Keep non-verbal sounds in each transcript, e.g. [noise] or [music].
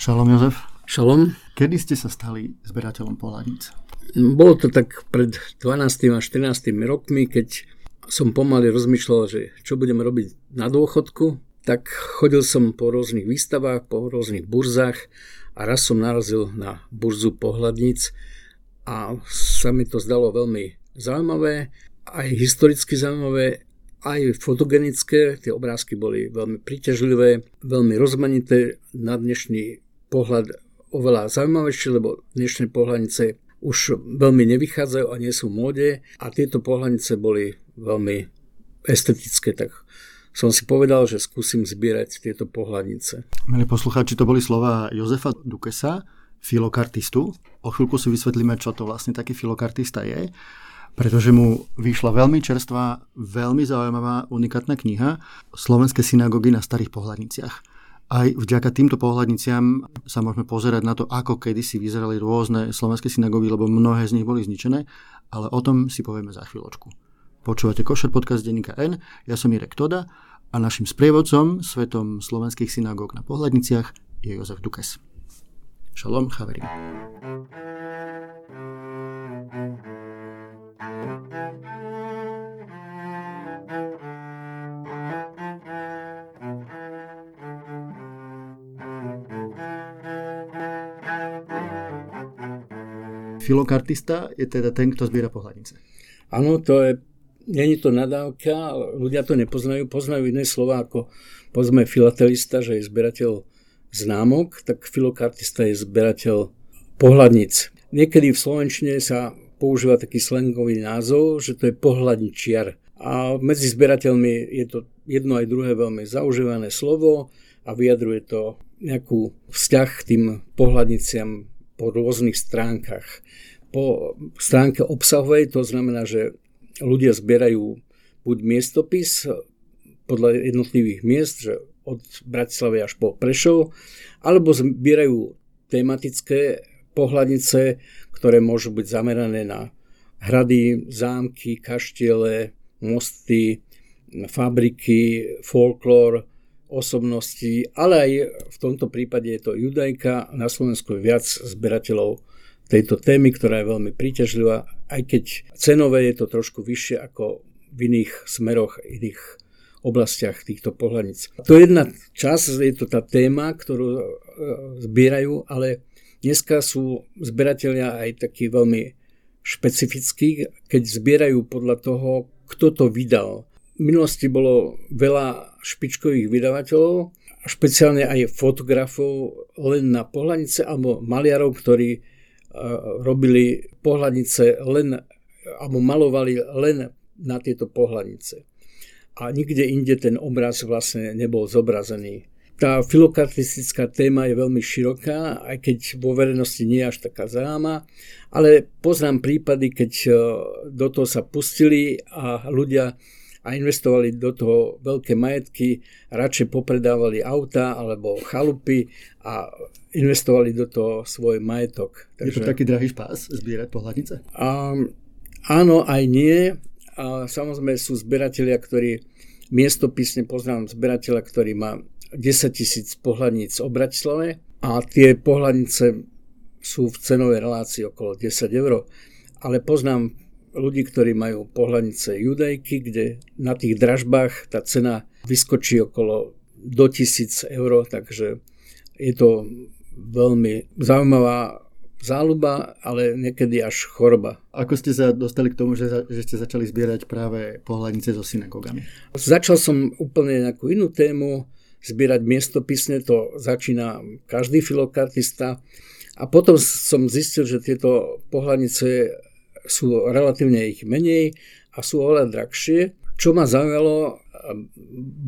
Šalom Jozef. Šalom. Kedy ste sa stali zberateľom pohľadníc? Bolo to tak pred 12. a 14. rokmi, keď som pomaly rozmýšľal, že čo budem robiť na dôchodku, tak chodil som po rôznych výstavách, po rôznych burzách a raz som narazil na burzu pohľadníc a sa mi to zdalo veľmi zaujímavé, aj historicky zaujímavé, aj fotogenické, tie obrázky boli veľmi príťažlivé, veľmi rozmanité. Na dnešný pohľad oveľa zaujímavejšie, lebo dnešné pohľadnice už veľmi nevychádzajú a nie sú v móde a tieto pohľadnice boli veľmi estetické, tak som si povedal, že skúsim zbierať tieto pohľadnice. Milí poslucháči, to boli slova Jozefa Dukesa, filokartistu. O chvíľku si vysvetlíme, čo to vlastne taký filokartista je, pretože mu vyšla veľmi čerstvá, veľmi zaujímavá, unikátna kniha Slovenské synagógy na starých pohľadniciach. Aj vďaka týmto pohľadniciam sa môžeme pozerať na to, ako kedysi vyzerali rôzne slovenské synagógy, lebo mnohé z nich boli zničené, ale o tom si povieme za chvíľočku. Počúvate Košer podcast denníka N, ja som Irek Toda a našim sprievodcom svetom slovenských synagóg na pohľadniciach je Jozef Dukes. Šalom, chaverim. Filokartista je teda ten, kto zbiera pohľadnice. Áno, to je, není to nadávka, ľudia to nepoznajú, poznajú iné slova ako povedzme filatelista, že je zberateľ známok, tak filokartista je zberateľ pohľadnic. Niekedy v Slovenčine sa používa taký slangový názov, že to je pohľadničiar. A medzi zberateľmi je to jedno aj druhé veľmi zaužívané slovo a vyjadruje to nejakú vzťah k tým pohľadniciam po rôznych stránkach. Po stránke obsahovej to znamená, že ľudia zbierajú buď miestopis podľa jednotlivých miest, že od Bratislavy až po Prešov, alebo zbierajú tematické pohľadnice, ktoré môžu byť zamerané na hrady, zámky, kaštiele, mosty, fabriky, folklór, osobností, ale aj v tomto prípade je to Judajka. Na Slovensku je viac zberateľov tejto témy, ktorá je veľmi príťažlivá, aj keď cenové je to trošku vyššie ako v iných smeroch, iných oblastiach týchto pohľadníc. To je jedna časť, je to tá téma, ktorú e, zbierajú, ale dneska sú zberatelia aj takí veľmi špecifickí, keď zbierajú podľa toho, kto to vydal minulosti bolo veľa špičkových vydavateľov, špeciálne aj fotografov len na pohľadnice alebo maliarov, ktorí e, robili pohľadnice len alebo malovali len na tieto pohľadnice. A nikde inde ten obraz vlastne nebol zobrazený. Tá filokartistická téma je veľmi široká, aj keď vo verejnosti nie je až taká známa, ale poznám prípady, keď e, do toho sa pustili a ľudia a investovali do toho veľké majetky, radšej popredávali auta alebo chalupy a investovali do toho svoj majetok. Takže, je to taký drahý špás zbierať pohľadnice? Um, áno, aj nie. A samozrejme sú zberatelia, ktorí miestopisne poznám zberateľa, ktorý má 10 tisíc pohľadníc o Bratislave a tie pohľadnice sú v cenovej relácii okolo 10 eur. Ale poznám ľudí, ktorí majú pohľadnice judejky, kde na tých dražbách tá cena vyskočí okolo do tisíc eur, takže je to veľmi zaujímavá záľuba, ale niekedy až choroba. Ako ste sa dostali k tomu, že, že ste začali zbierať práve pohľadnice so synagogami? Začal som úplne nejakú inú tému, zbierať miestopisne, to začína každý filokartista. A potom som zistil, že tieto pohľadnice sú relatívne ich menej a sú oveľa drahšie. Čo ma zaujalo,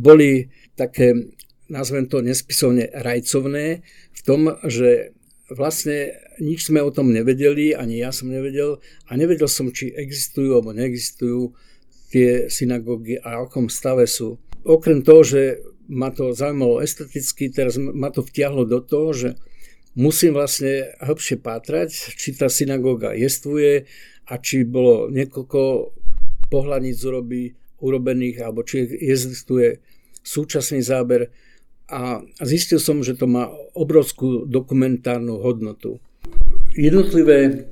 boli také, nazvem to nespisovne, rajcovné v tom, že vlastne nič sme o tom nevedeli, ani ja som nevedel a nevedel som, či existujú alebo neexistujú tie synagógy a v akom stave sú. Okrem toho, že ma to zaujímalo esteticky, teraz ma to vtiahlo do toho, že musím vlastne hĺbšie pátrať, či tá synagóga jestvuje, a či bolo niekoľko pohľadníc urobí, urobených, alebo či existuje súčasný záber. a zistil som, že to má obrovskú dokumentárnu hodnotu. Jednotlivé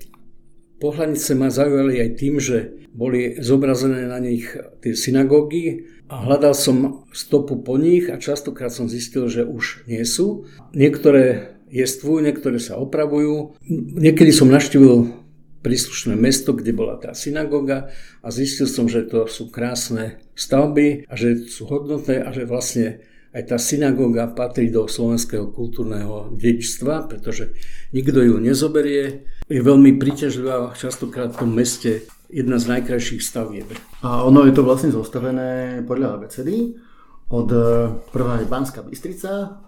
pohľadnice ma zaujali aj tým, že boli zobrazené na nich tie synagógy a hľadal som stopu po nich a častokrát som zistil, že už nie sú. Niektoré jestvujú, niektoré sa opravujú. Niekedy som naštívil príslušné mesto, kde bola tá synagóga a zistil som, že to sú krásne stavby a že sú hodnotné a že vlastne aj tá synagóga patrí do slovenského kultúrneho dedičstva, pretože nikto ju nezoberie. Je veľmi príťažlivá, častokrát v tom meste jedna z najkrajších stavieb. A ono je to vlastne zostavené podľa ABCD. Od e, prvá je Banská Bystrica,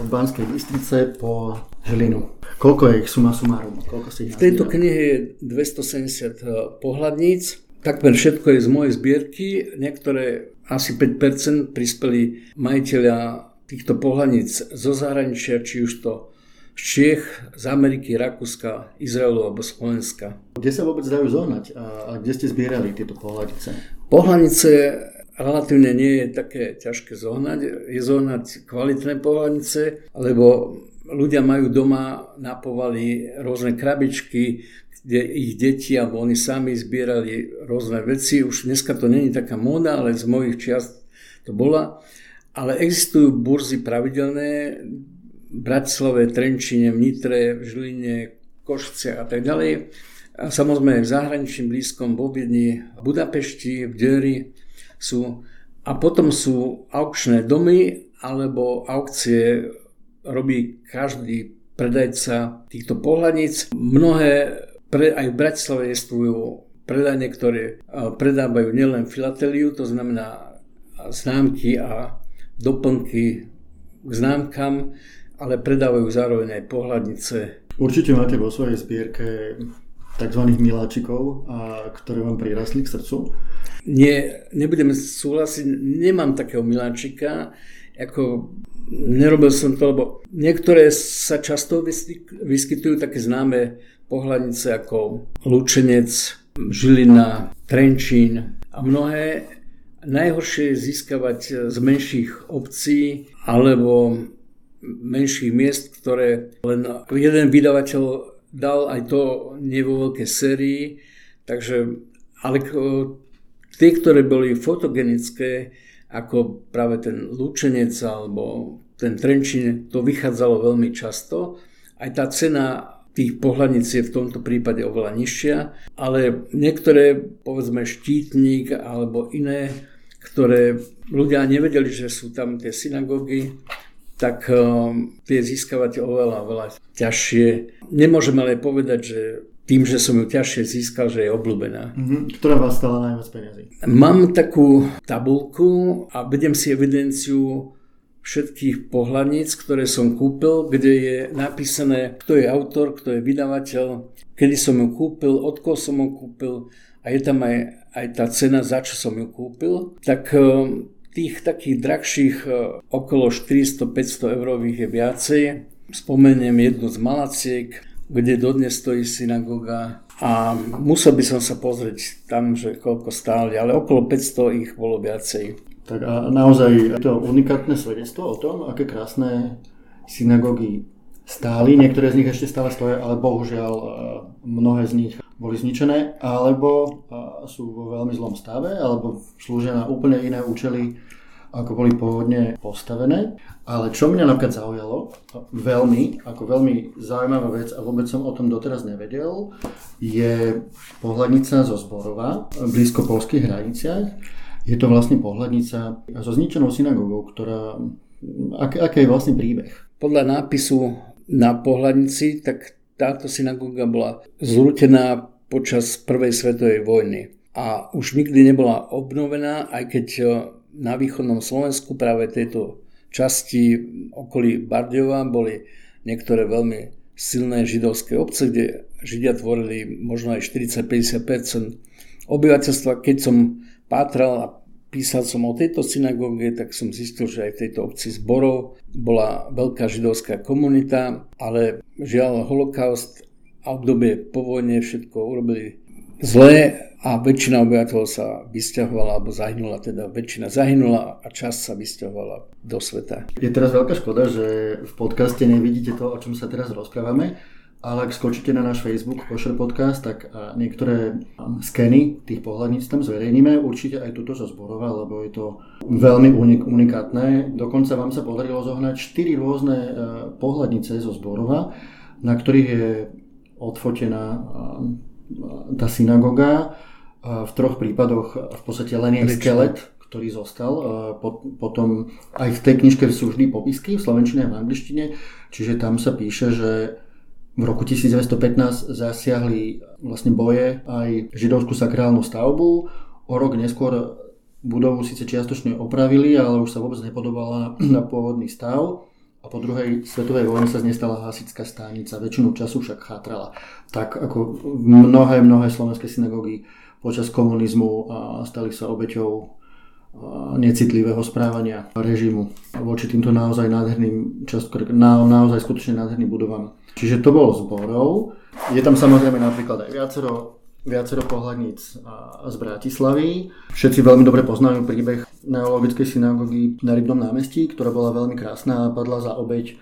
od Banskej Bystrice po Žilinu. Koľko je ich suma sumárum? Koľko si v tejto knihe je 270 e, pohľadníc. Takmer všetko je z mojej zbierky. Niektoré asi 5% prispeli majiteľia týchto pohľadníc zo zahraničia, či už to z Čiech, z Ameriky, Rakúska, Izraelu alebo Slovenska. Kde sa vôbec dajú zohnať a, a kde ste zbierali tieto pohľadnice? Pohľadnice relatívne nie je také ťažké zohnať. Je zohnať kvalitné pohľadnice, lebo ľudia majú doma na povali rôzne krabičky, kde ich deti alebo oni sami zbierali rôzne veci. Už dneska to není taká móda, ale z mojich čiast to bola. Ale existujú burzy pravidelné v Bratislave, Trenčine, v Nitre, Žiline, Košce a tak ďalej. A samozrejme v zahraničí blízkom, vo Viedni, v Budapešti, v Deri sú. A potom sú aukčné domy alebo aukcie robí každý predajca týchto pohľadníc. Mnohé pre, aj v Bratislave existujú predajne, ktoré predávajú nielen filateliu, to znamená známky a doplnky k známkam, ale predávajú zároveň aj pohľadnice. Určite máte vo svojej zbierke tzv. miláčikov, ktoré vám prirastli k srdcu? Nie, nebudem súhlasiť, nemám takého miláčika, ako nerobil som to, lebo niektoré sa často vyskytujú také známe pohľadnice ako Lučenec, Žilina, Trenčín a mnohé. Najhoršie je získavať z menších obcí alebo menších miest, ktoré len jeden vydavateľ dal aj to nie vo veľkej sérii, takže, ale tie, ktoré boli fotogenické, ako práve ten Lučenec alebo ten Trenčín, to vychádzalo veľmi často. Aj tá cena tých pohľadníc je v tomto prípade oveľa nižšia, ale niektoré, povedzme štítnik alebo iné, ktoré ľudia nevedeli, že sú tam tie synagógy, tak um, tie získavať oveľa, oveľa ťažšie. Nemôžeme ale povedať, že tým, že som ju ťažšie získal, že je obľúbená. Mm-hmm. Ktorá vás stala najviac peniazy? Mám takú tabulku a vedem si evidenciu všetkých pohľadníc, ktoré som kúpil, kde je napísané, kto je autor, kto je vydavateľ, kedy som ju kúpil, od koho som ju kúpil a je tam aj, aj tá cena, za čo som ju kúpil. Tak eh, tých takých drahších eh, okolo 400-500 eurových je viacej. Spomeniem jednu z Malaciek, kde dodnes stojí synagoga a musel by som sa pozrieť tam, že koľko stáli, ale okolo 500 ich bolo viacej. Tak a naozaj to unikátne svedectvo o tom, aké krásne synagógy stáli. Niektoré z nich ešte stále stoja, ale bohužiaľ e, mnohé z nich boli zničené, alebo e, sú vo veľmi zlom stave, alebo slúžia na úplne iné účely, ako boli pôvodne postavené. Ale čo mňa napríklad zaujalo, veľmi, ako veľmi zaujímavá vec a vôbec som o tom doteraz nevedel, je pohľadnica zo Zborova, blízko polských hraniciach, je to vlastne pohľadnica so zničenou synagógou, ktorá... Ak, aký je vlastne príbeh? Podľa nápisu na pohľadnici, tak táto synagóga bola zrútená počas Prvej svetovej vojny a už nikdy nebola obnovená, aj keď na východnom Slovensku práve tejto časti okolí Bardiova boli niektoré veľmi silné židovské obce, kde Židia tvorili možno aj 40-50% obyvateľstva. Keď som pátral a písal som o tejto synagóge, tak som zistil, že aj v tejto obci zborov bola veľká židovská komunita, ale žiaľ holokaust a obdobie po vojne všetko urobili zlé a väčšina obyvateľov sa vysťahovala alebo zahynula, teda väčšina zahynula a časť sa vysťahovala do sveta. Je teraz veľká škoda, že v podcaste nevidíte to, o čom sa teraz rozprávame, ale ak skočíte na náš Facebook Košer Podcast, tak niektoré skeny tých pohľadníc tam zverejníme. Určite aj túto zo Zborova, lebo je to veľmi unik- unikátne. Dokonca vám sa podarilo zohnať 4 rôzne e, pohľadnice zo Zborova, na ktorých je odfotená tá synagoga v troch prípadoch v podstate len je skelet, ktorý zostal. Potom aj v tej knižke sú vždy popisky v slovenčine a v angličtine, čiže tam sa píše, že v roku 1915 zasiahli vlastne boje aj židovskú sakrálnu stavbu. O rok neskôr budovu síce čiastočne opravili, ale už sa vôbec nepodobala na pôvodný stav. A po druhej svetovej vojne sa z nej stala hasická stánica, väčšinu času však chátrala. Tak ako mnohé, mnohé slovenské synagógy počas komunizmu stali sa obeťou necitlivého správania režimu voči týmto naozaj nádherným, často, na, naozaj skutočne nádherným budovám. Čiže to bolo zborov. Je tam samozrejme napríklad aj viacero, viacero pohľadníc z Bratislavy. Všetci veľmi dobre poznajú príbeh neologickej synagógy na Rybnom námestí, ktorá bola veľmi krásna a padla za obeť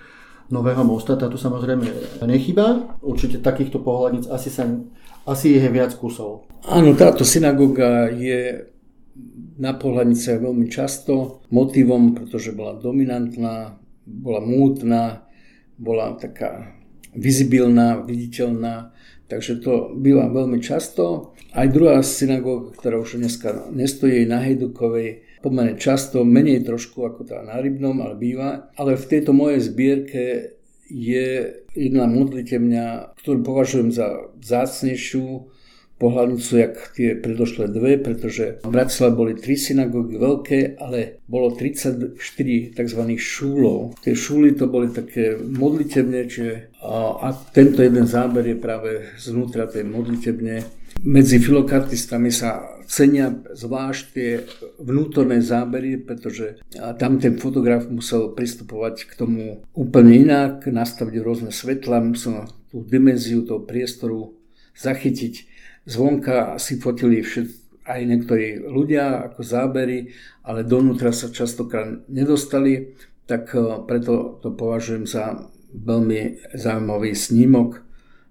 nového mosta. Táto samozrejme nechýba. Určite takýchto pohľadníc asi sa asi je viac kusov. Áno, táto synagóga je na pohľadnice veľmi často motivom, pretože bola dominantná, bola mútna, bola taká vizibilná, viditeľná, takže to býva veľmi často. Aj druhá synagóga, ktorá už dneska nestojí na Hejdukovej, pomerne často, menej trošku ako tá na Rybnom, ale býva. Ale v tejto mojej zbierke je jedna modlitevňa, ktorú považujem za zácnejšiu pohľadnicu, jak tie predošlé dve, pretože v Bratislave boli tri synagógy veľké, ale bolo 34 tzv. šúlov. Tie šúly to boli také modlitevne, čiže a, a tento jeden záber je práve znútra tej modlitevne. Medzi filokartistami sa cenia zvlášť tie vnútorné zábery, pretože tam ten fotograf musel pristupovať k tomu úplne inak, nastaviť rôzne svetla, musel tú dimenziu toho priestoru zachytiť. Zvonka si fotili všet, aj niektorí ľudia ako zábery, ale donútra sa častokrát nedostali, tak e, preto to považujem za veľmi zaujímavý snímok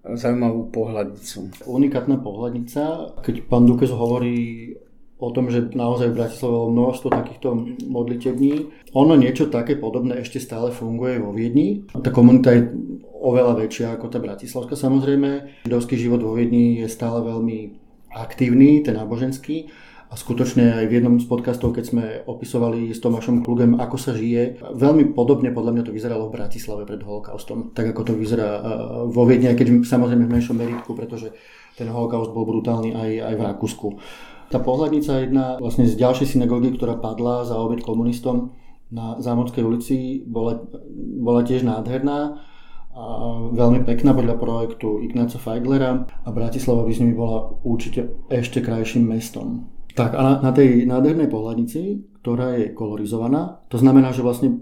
zaujímavú pohľadnicu. Unikátna pohľadnica, keď pán Dukes hovorí o tom, že naozaj v Bratislave bolo množstvo takýchto modlitební. Ono niečo také podobné ešte stále funguje vo Viedni. Tá komunita je oveľa väčšia ako tá bratislavská samozrejme. Židovský život vo Viedni je stále veľmi aktívny, ten náboženský. A skutočne aj v jednom z podcastov, keď sme opisovali s Tomášom Klugem, ako sa žije, veľmi podobne podľa mňa to vyzeralo v Bratislave pred holokaustom, tak ako to vyzerá vo Viedni, aj keď samozrejme v menšom meritku, pretože ten holokaust bol brutálny aj, aj v Rakúsku. Tá pohľadnica je jedna vlastne z ďalšej synagógy, ktorá padla za obeď komunistom na Zámodskej ulici, bola, bola tiež nádherná a veľmi pekná podľa projektu Ignáca Feiglera a Bratislava by s nimi bola určite ešte krajším mestom. Tak a na, na tej nádhernej pohľadnici, ktorá je kolorizovaná, to znamená, že vlastne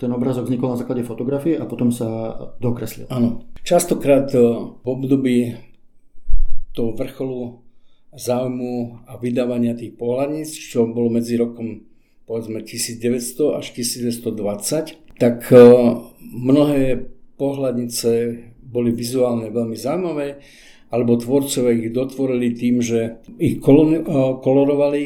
ten obrázok vznikol na základe fotografie a potom sa dokreslil. Áno. Častokrát eh, v období toho vrcholu záujmu a vydávania tých pohľadníc, čo bolo medzi rokom povedzme 1900 až 1920, tak eh, mnohé pohľadnice boli vizuálne veľmi zaujímavé alebo tvorcovia ich dotvorili tým, že ich kolorovali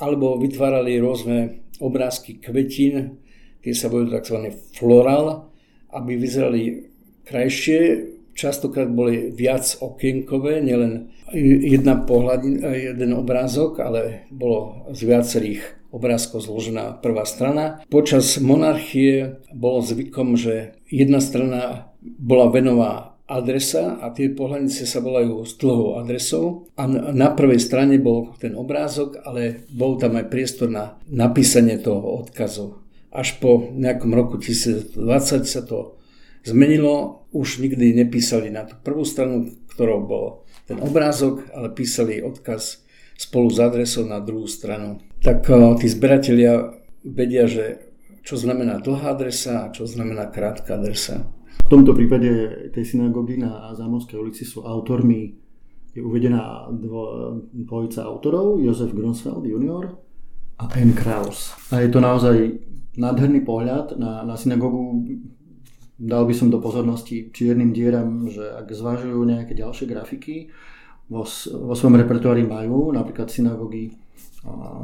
alebo vytvárali rôzne obrázky kvetín, tie sa boli tzv. floral, aby vyzerali krajšie. Častokrát boli viac okienkové, nielen jedna pohľad, jeden obrázok, ale bolo z viacerých obrázkov zložená prvá strana. Počas monarchie bolo zvykom, že jedna strana bola venová adresa a tie pohľadnice sa volajú s dlhou adresou a na prvej strane bol ten obrázok, ale bol tam aj priestor na napísanie toho odkazu. Až po nejakom roku 2020 sa to zmenilo, už nikdy nepísali na tú prvú stranu, ktorou bol ten obrázok, ale písali odkaz spolu s adresou na druhú stranu. Tak eh, tí zberatelia vedia, že čo znamená dlhá adresa a čo znamená krátka adresa. V tomto prípade tej synagógy na Zámorskej ulici sú autormi je uvedená dvo, dvojica autorov, Josef Grunsfeld junior a N. Kraus. A je to naozaj nádherný pohľad na, na synagogu. Dal by som do pozornosti čiernym dieram, že ak zvažujú nejaké ďalšie grafiky, vo, vo svojom repertoári majú napríklad synagógy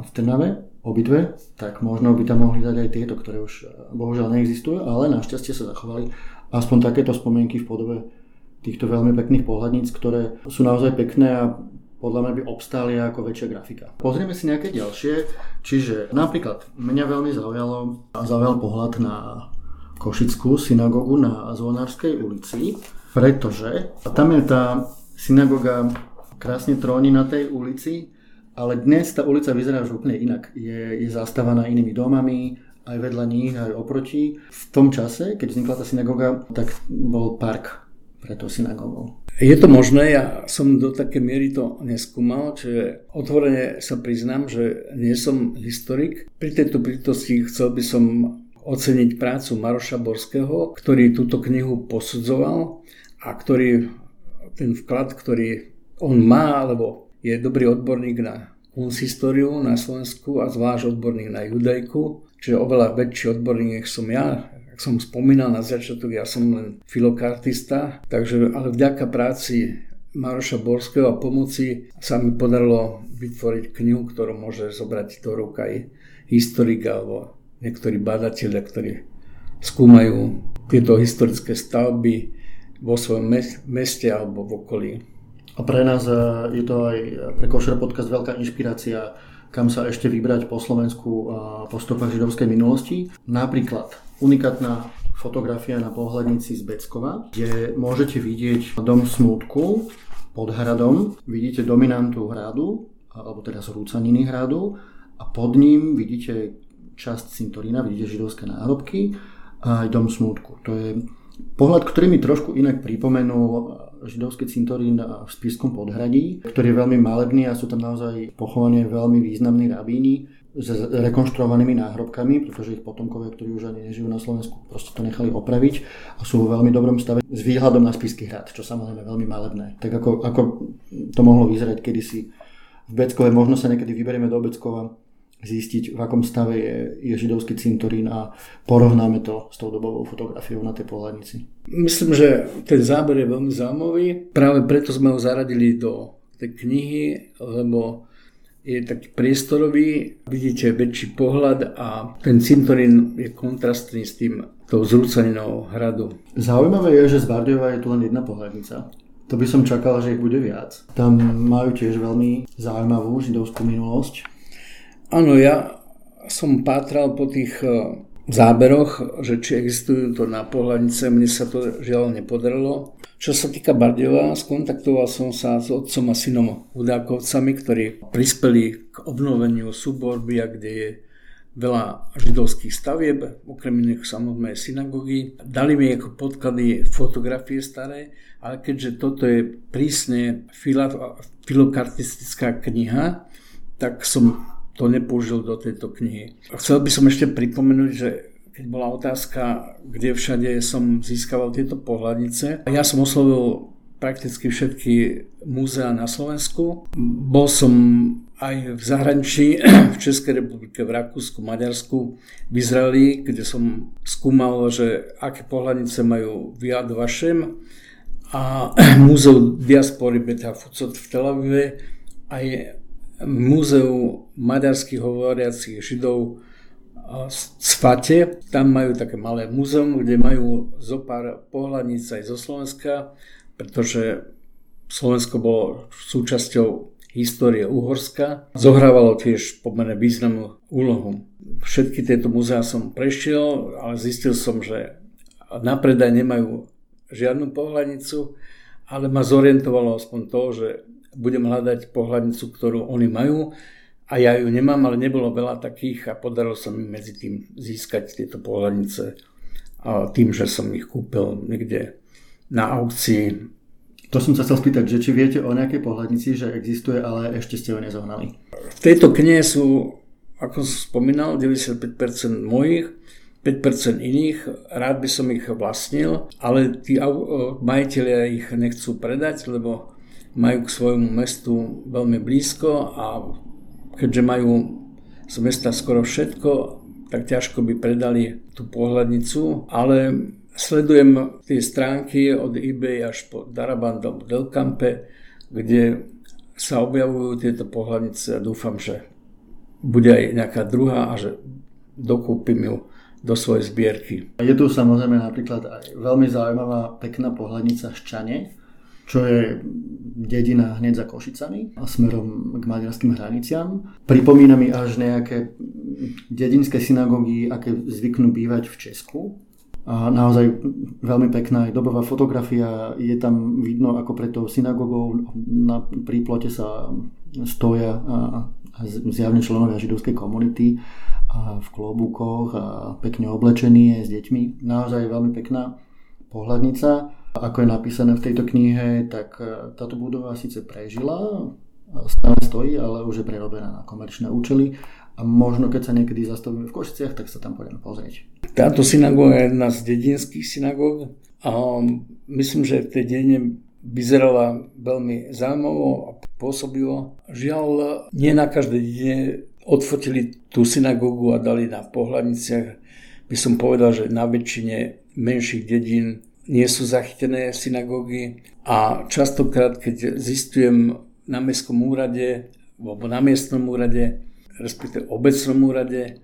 v Trnave, obidve, tak možno by tam mohli dať aj tieto, ktoré už e, bohužiaľ neexistujú, ale našťastie sa zachovali aspoň takéto spomienky v podobe týchto veľmi pekných pohľadníc, ktoré sú naozaj pekné a podľa mňa by obstáli ako väčšia grafika. Pozrieme si nejaké ďalšie, čiže napríklad mňa veľmi zaujalo, zaujal pohľad na Košickú synagogu na Zvonárskej ulici, pretože tam je tá synagoga krásne tróni na tej ulici, ale dnes tá ulica vyzerá už úplne inak. Je, je zastávaná inými domami, aj vedľa nich, aj oproti. V tom čase, keď vznikla tá synagoga, tak bol park pre tou synagogou. Je to možné, ja som do také miery to neskúmal, čiže otvorene sa priznám, že nie som historik. Pri tejto prítosti chcel by som oceniť prácu Maroša Borského, ktorý túto knihu posudzoval a ktorý ten vklad, ktorý on má, alebo je dobrý odborník na konsistóriu na Slovensku a zvlášť odborník na judajku, čiže oveľa väčší odborník, než som ja, ak som spomínal na začiatok, ja som len filokartista, takže ale vďaka práci Maroša Borského a pomoci sa mi podarilo vytvoriť knihu, ktorú môže zobrať do ruka aj historik alebo niektorí badatelia, ktorí skúmajú tieto historické stavby vo svojom meste alebo v okolí. A pre nás e, je to aj pre Košer podcast veľká inšpirácia, kam sa ešte vybrať po Slovensku po stopách židovskej minulosti. Napríklad unikátna fotografia na pohľadnici z Beckova, kde môžete vidieť dom smútku pod hradom, vidíte dominantu hradu, alebo teda zrúcaniny hradu a pod ním vidíte časť cintorína, vidíte židovské náhrobky a aj dom smútku. To je pohľad, ktorý mi trošku inak pripomenul židovský cintorín v Spískom podhradí, ktorý je veľmi malebný a sú tam naozaj pochovaní veľmi významní rabíni s rekonštruovanými náhrobkami, pretože ich potomkovia, ktorí už ani nežijú na Slovensku, proste to nechali opraviť a sú vo veľmi dobrom stave s výhľadom na Spísky hrad, čo samozrejme veľmi malebné. Tak ako, ako to mohlo vyzerať kedysi v Beckove, možno sa niekedy vyberieme do Beckova zistiť, v akom stave je, je židovský cintorín a porovnáme to s tou dobovou fotografiou na tej pohľadnici. Myslím, že ten záber je veľmi zaujímavý. Práve preto sme ho zaradili do tej knihy, lebo je taký priestorový, vidíte väčší pohľad a ten cintorín je kontrastný s tým tou zrúcaninou hradu. Zaujímavé je, že z Bardiova je tu len jedna pohľadnica. To by som čakal, že ich bude viac. Tam majú tiež veľmi zaujímavú židovskú minulosť. Áno, ja som pátral po tých e, záberoch, že či existujú to na pohľadnice, mne sa to žiaľ nepodarilo. Čo sa týka Bardeva, skontaktoval som sa s otcom a synom Hudákovcami, ktorí prispeli k obnoveniu Suborbia, kde je veľa židovských stavieb, okrem iných samozrejme synagógy. Dali mi ako podklady fotografie staré, ale keďže toto je prísne filokartistická kniha, tak som to nepoužil do tejto knihy. Chcel by som ešte pripomenúť, že keď bola otázka, kde všade som získaval tieto pohľadnice, ja som oslovil prakticky všetky múzea na Slovensku. Bol som aj v zahraničí, [clears throat] v Českej republike, v Rakúsku, Maďarsku, v Izraeli, kde som skúmal, že aké pohľadnice majú v Yad a [clears throat] múzeu diaspory Beta Fucot v Tel Avive aj múzeu maďarských hovoriacich židov Cfate. Tam majú také malé múzeum, kde majú zo pár pohľadníc aj zo Slovenska, pretože Slovensko bolo súčasťou histórie Uhorska. Zohrávalo tiež pomerne významnú úlohu. Všetky tieto múzea som prešiel, ale zistil som, že na predaj nemajú žiadnu pohľadnicu, ale ma zorientovalo aspoň to, že budem hľadať pohľadnicu, ktorú oni majú a ja ju nemám, ale nebolo veľa takých a podarilo sa mi medzi tým získať tieto pohľadnice a tým, že som ich kúpil niekde na aukcii. To som sa chcel spýtať, že či viete o nejakej pohľadnici, že existuje, ale ešte ste ju nezohnali. V tejto knihe sú, ako som spomínal, 95% mojich, 5% iných, rád by som ich vlastnil, ale tí majiteľia ich nechcú predať, lebo majú k svojmu mestu veľmi blízko a keďže majú z mesta skoro všetko, tak ťažko by predali tú pohľadnicu, ale sledujem tie stránky od eBay až po Darabant alebo Delcampe, kde sa objavujú tieto pohľadnice a dúfam, že bude aj nejaká druhá a že dokúpim ju do svojej zbierky. Je tu samozrejme napríklad aj veľmi zaujímavá pekná pohľadnica Ščane, čo je dedina hneď za Košicami a smerom k maďarským hraniciam. Pripomína mi až nejaké dedinské synagógy, aké zvyknú bývať v Česku. A naozaj veľmi pekná aj dobová fotografia. Je tam vidno, ako pred tou synagogou na príplote sa stoja a zjavne členovia židovskej komunity a v klobúkoch a pekne oblečení aj s deťmi. Naozaj veľmi pekná pohľadnica. Ako je napísané v tejto knihe, tak e, táto budova síce prežila, stále stojí, ale už je prerobená na komerčné účely a možno keď sa niekedy zastavíme v Košiciach, tak sa tam pôjdeme pozrieť. Táto synagóga je jedna z dedinských synagóg a myslím, že v tej dedine vyzerala veľmi zaujímavo a pôsobivo. Žiaľ, nie na každej dedine odfotili tú synagógu a dali na pohľadniciach. By som povedal, že na väčšine menších dedín nie sú zachytené synagógy a častokrát, keď zistujem na mestskom úrade alebo na miestnom úrade, respektíve obecnom úrade,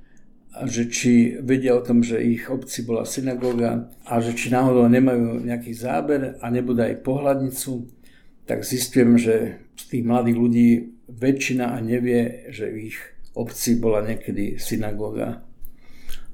že či vedia o tom, že ich obci bola synagóga a že či náhodou nemajú nejaký záber a nebude aj pohľadnicu, tak zistujem, že z tých mladých ľudí väčšina a nevie, že ich obci bola niekedy synagóga.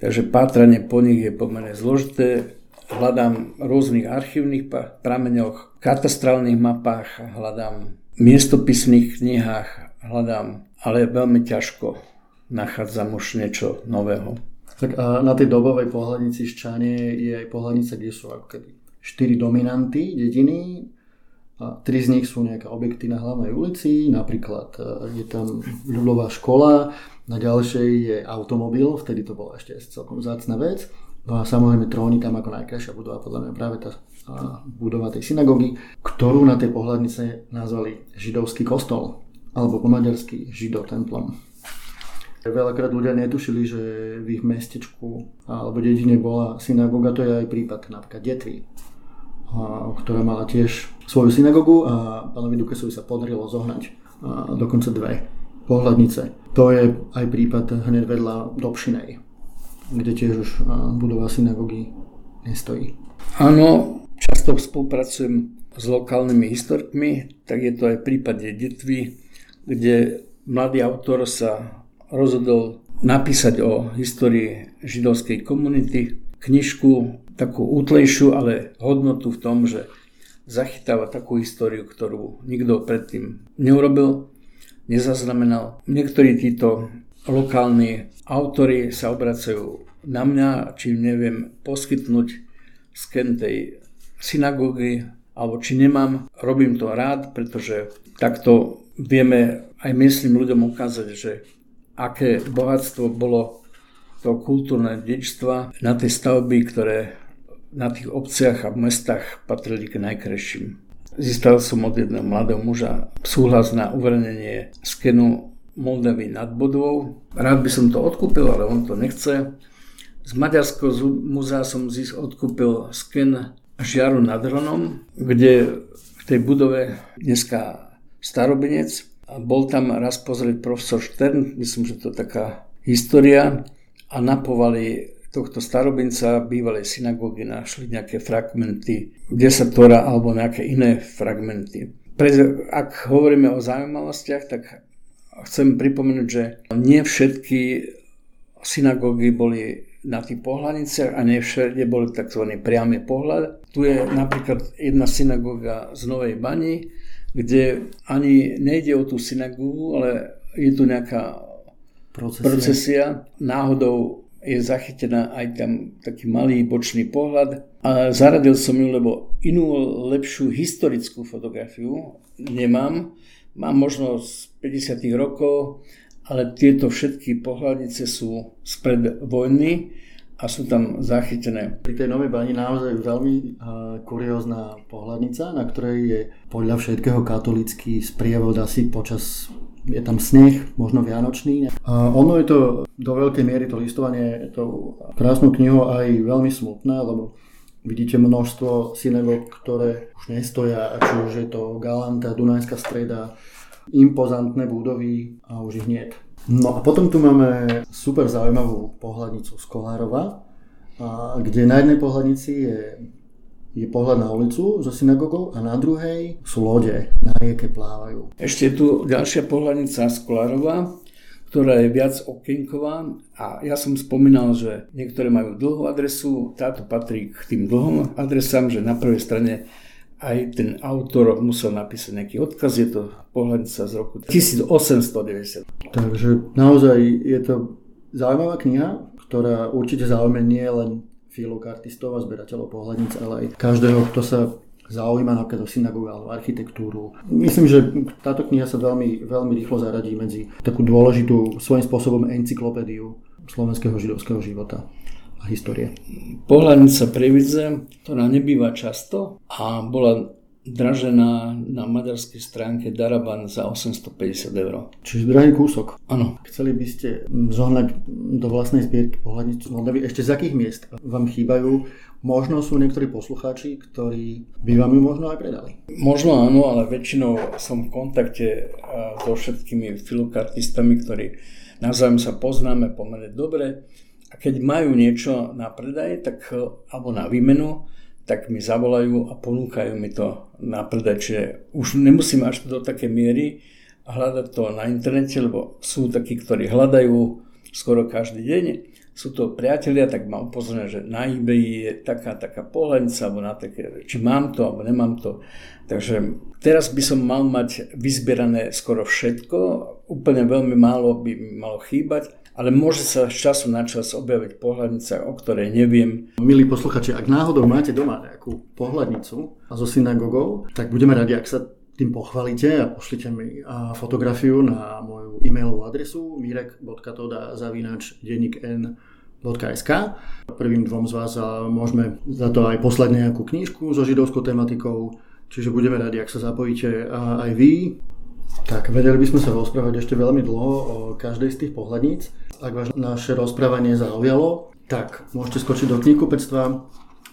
Takže pátranie po nich je pomerne zložité. Hľadám rôznych archívnych prameňoch, katastrálnych mapách, hľadám miestopisných knihách, hľadám, ale veľmi ťažko nachádzam už niečo nového. Tak a na tej dobovej pohľadnici Ščane je aj pohľadnica, kde sú ako keby štyri dominanty dediny, a tri z nich sú nejaké objekty na hlavnej ulici, napríklad e, je tam ľudová škola, na ďalšej je automobil, vtedy to bola ešte celkom zácna vec. No a samozrejme tróny tam ako najkrajšia budova, podľa mňa práve tá budova tej synagógy, ktorú na tej pohľadnice nazvali židovský kostol, alebo po maďarsky židotemplom. Veľakrát ľudia netušili, že v ich mestečku alebo dedine bola synagóga, to je aj prípad napríklad Detvy, ktorá mala tiež svoju synagogu a pánovi Dukesovi sa podarilo zohnať dokonca dve pohľadnice. To je aj prípad hneď vedľa Dobšinej, kde tiež už budova synagógy nestojí. Áno, často spolupracujem s lokálnymi historikmi, tak je to aj prípad Detvy, kde mladý autor sa rozhodol napísať o histórii židovskej komunity knižku takú útlejšiu, ale hodnotu v tom, že zachytáva takú históriu, ktorú nikto predtým neurobil, nezaznamenal. Niektorí títo lokálni autory sa obracajú na mňa, či neviem poskytnúť sken tej synagógy, alebo či nemám. Robím to rád, pretože takto vieme aj myslím ľuďom ukázať, že aké bohatstvo bolo to kultúrne dedičstva na tej stavby, ktoré na tých obciach a mestách patrili k najkrajším. Získal som od jedného mladého muža súhlas na uverejnenie skenu Moldavy nad Bodvou. Rád by som to odkúpil, ale on to nechce. Z Maďarského muzea som odkúpil sken Žiaru nad Hronom, kde v tej budove dneska starobinec. A bol tam raz pozrieť profesor Štern, myslím, že to je taká história, a napovali tohto starobinca bývalej synagógy našli nejaké fragmenty desatora alebo nejaké iné fragmenty. Pre, ak hovoríme o zaujímavostiach, tak chcem pripomenúť, že nie všetky synagógy boli na tých pohľadniciach a nie všade bol tzv. priamy pohľad. Tu je napríklad jedna synagóga z Novej Bani, kde ani nejde o tú synagógu, ale je tu nejaká procesia. procesia. Náhodou je zachytená aj tam taký malý bočný pohľad. A zaradil som ju, lebo inú lepšiu historickú fotografiu nemám. Mám možno z 50 rokov, ale tieto všetky pohľadnice sú spred vojny a sú tam zachytené. Pri tej Novej bani naozaj veľmi uh, kuriózna pohľadnica, na ktorej je podľa všetkého katolický sprievod asi počas je tam sneh, možno vianočný. A ono je to do veľkej miery to listovanie tou krásnou knihou aj veľmi smutné, lebo vidíte množstvo synagóg, ktoré už nestoja, či už je to Galanta, Dunajská streda, impozantné budovy a už ich niet. No a potom tu máme super zaujímavú pohľadnicu z Kolárova, kde na jednej pohľadnici je, je pohľad na ulicu so synagogou a na druhej sú lode, na rieke plávajú. Ešte je tu ďalšia pohľadnica z Kolárova, ktorá je viac okienková a ja som spomínal, že niektoré majú dlhú adresu, táto patrí k tým dlhým adresám, že na prvej strane aj ten autor musel napísať nejaký odkaz, je to pohľadnica z roku 1890. Takže naozaj je to zaujímavá kniha, ktorá určite zaujme nie len filokartistov a zberateľov pohľadnic, ale aj každého, kto sa zaujíma napríklad o synagógu architektúru. Myslím, že táto kniha sa veľmi, veľmi rýchlo zaradí medzi takú dôležitú svojím spôsobom encyklopédiu slovenského židovského života a histórie. Pohľadnica Previdze, ktorá nebýva často a bola dražená na maďarskej stránke Daraban za 850 eur. Čiže drahý kúsok. Áno. Chceli by ste zohnať do vlastnej zbierky pohľadnicu Moldavy. Ešte z akých miest vám chýbajú? Možno sú niektorí poslucháči, ktorí by vám ju možno aj predali. Možno áno, ale väčšinou som v kontakte so všetkými filokartistami, ktorí navzájom sa poznáme pomerne dobre a keď majú niečo na predaj, tak, e, alebo na výmenu, tak mi zavolajú a ponúkajú mi to na predaj. Čiže už nemusím až do také miery hľadať to na internete, lebo sú takí, ktorí hľadajú skoro každý deň. Sú to priatelia, tak ma upozorňujú, že na eBay je taká, taká pohľadnica, alebo na také, či mám to, alebo nemám to. Takže teraz by som mal mať vyzbierané skoro všetko, úplne veľmi málo by mi malo chýbať ale môže sa z času na čas objaviť pohľadnica, o ktorej neviem. Milí posluchači, ak náhodou máte doma nejakú pohľadnicu a so synagogou, tak budeme radi, ak sa tým pochvalíte a pošlite mi fotografiu na moju e-mailovú adresu mirek.toda.dennikn.sk Prvým dvom z vás môžeme za to aj poslať nejakú knížku so židovskou tematikou, čiže budeme radi, ak sa zapojíte aj vy. Tak, vedeli by sme sa rozprávať ešte veľmi dlho o každej z tých pohľadníc. Ak vás naše rozprávanie zaujalo, tak môžete skočiť do knihkupectva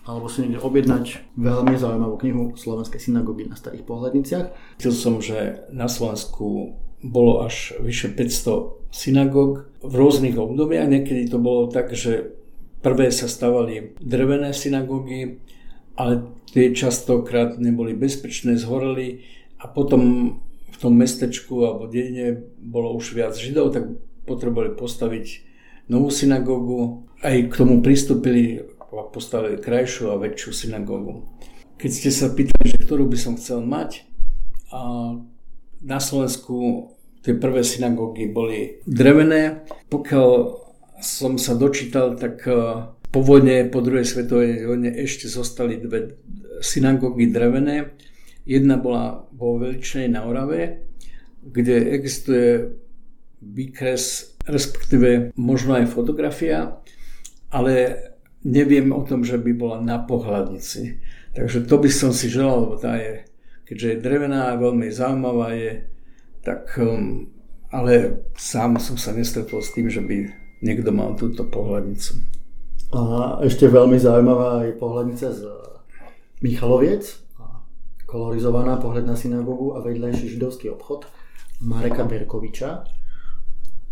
alebo si niekde objednať veľmi zaujímavú knihu Slovenskej synagógy na starých pohľadniciach. Chcel som, že na Slovensku bolo až vyše 500 synagóg v rôznych obdobiach. Niekedy to bolo tak, že prvé sa stavali drevené synagógy, ale tie častokrát neboli bezpečné, zhoreli a potom v tom mestečku alebo dedine bolo už viac židov, tak potrebovali postaviť novú synagógu. Aj k tomu pristúpili a postavili krajšiu a väčšiu synagógu. Keď ste sa pýtali, že ktorú by som chcel mať, a na Slovensku tie prvé synagógy boli drevené. Pokiaľ som sa dočítal, tak e, po vojne, po druhej svetovej vojne ešte zostali dve synagógy drevené. Jedna bola vo Veličnej na Orave, kde existuje výkres, respektíve možno aj fotografia, ale neviem o tom, že by bola na pohľadnici. Takže to by som si želal, lebo tá je, keďže je drevená a veľmi zaujímavá je, tak, um, ale sám som sa nestretol s tým, že by niekto mal túto pohľadnicu. A ešte veľmi zaujímavá je pohľadnica z Michaloviec, kolorizovaná pohľad na synagogu a vedľajší židovský obchod Mareka Berkoviča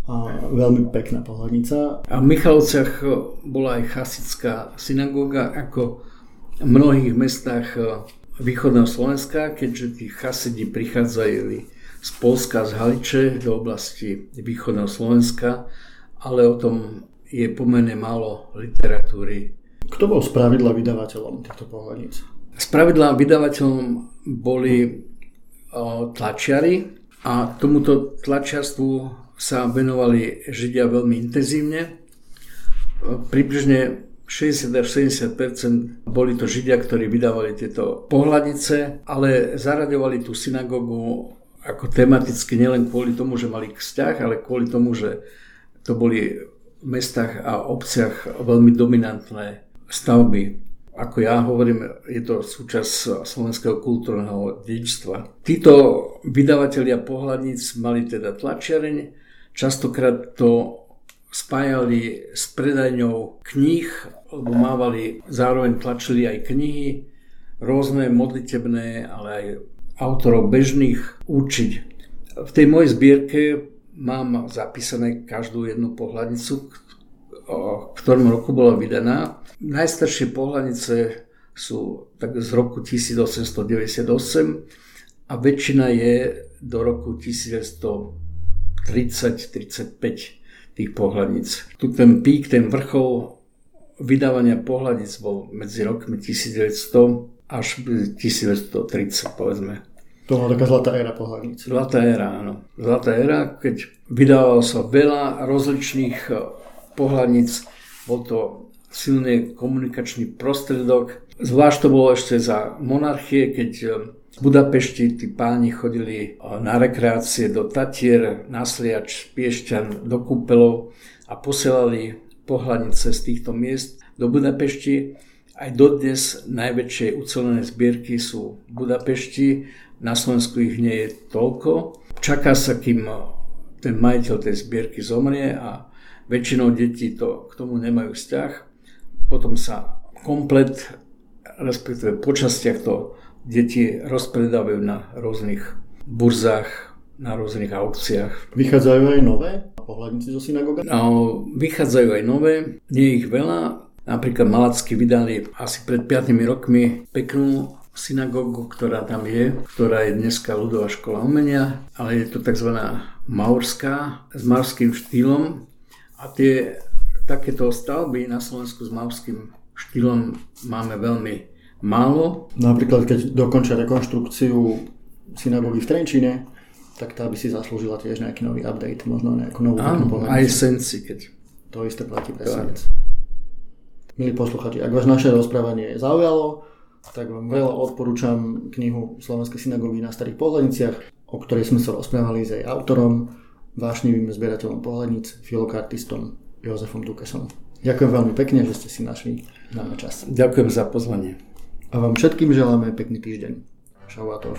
a veľmi pekná pohľadnica. A v Michalovciach bola aj chasická synagóga, ako v mnohých mestách východného Slovenska, keďže tí chasidi prichádzali z Polska, z Haliče do oblasti východného Slovenska, ale o tom je pomerne málo literatúry. Kto bol spravidla vydavateľom týchto pohľadníc? Spravidla vydavateľom boli tlačiari a tomuto tlačiarstvu sa venovali Židia veľmi intenzívne. Približne 60 až 70% boli to Židia, ktorí vydávali tieto pohľadnice, ale zaraďovali tú synagógu ako tematicky nielen kvôli tomu, že mali vzťah, ale kvôli tomu, že to boli mestách a obciach veľmi dominantné stavby. Ako ja hovorím, je to súčasť slovenského kultúrneho dedičstva. Títo vydavatelia pohľadníc mali teda tlačiareň, častokrát to spájali s predajňou kníh, lebo mávali, zároveň tlačili aj knihy, rôzne modlitebné, ale aj autorov bežných učiť. V tej mojej zbierke mám zapísané každú jednu pohľadnicu, v ktorom roku bola vydaná. Najstaršie pohľadnice sú tak z roku 1898 a väčšina je do roku 1930-35 tých pohľadníc. Tu ten pík, ten vrchol vydávania pohľadníc bol medzi rokmi 1900 až 1930, povedzme. To bola taká zlatá éra pohľadníc. Zlatá éra, áno. Zlatá éra, keď vydávalo sa veľa rozličných pohľadníc. Bol to silný komunikačný prostredok. Zvlášť to bolo ešte za monarchie, keď eh, v Budapešti tí páni chodili eh, na rekreácie do Tatier, na Sliač, Piešťan, do Kúpelov a posielali pohľadnice z týchto miest do Budapešti. Aj dodnes najväčšie ucelené zbierky sú v Budapešti, na Slovensku ich nie je toľko. Čaká sa, kým eh, ten majiteľ tej zbierky zomrie a Väčšinou detí to k tomu nemajú vzťah. Potom sa komplet, respektíve po častiach to deti rozpredávajú na rôznych burzách, na rôznych aukciách. Vychádzajú aj nové pohľadníci zo synagóga? No, vychádzajú aj nové, nie ich veľa. Napríklad Malacky vydali asi pred 5 rokmi peknú synagógu, ktorá tam je, ktorá je dneska ľudová škola umenia, ale je to tzv. maurská, s maurským štýlom, a tie takéto stavby na Slovensku s mavským štýlom máme veľmi málo. Napríklad, keď dokončia rekonštrukciu synagógy v Trenčine, tak tá by si zaslúžila tiež nejaký nový update, možno nejakú novú Áno, aj senci, keď... To isté platí pre senc. Milí posluchači, ak vás naše rozprávanie zaujalo, tak vám veľa odporúčam knihu Slovenskej synagógy na starých pohľadniciach, o ktorej sme sa rozprávali s jej autorom, vášnivým zbierateľom pohľadníc, filokartistom Jozefom Dukesom. Ďakujem veľmi pekne, že ste si našli na čas. Ďakujem za pozvanie. A vám všetkým želáme pekný týždeň. Šauatov.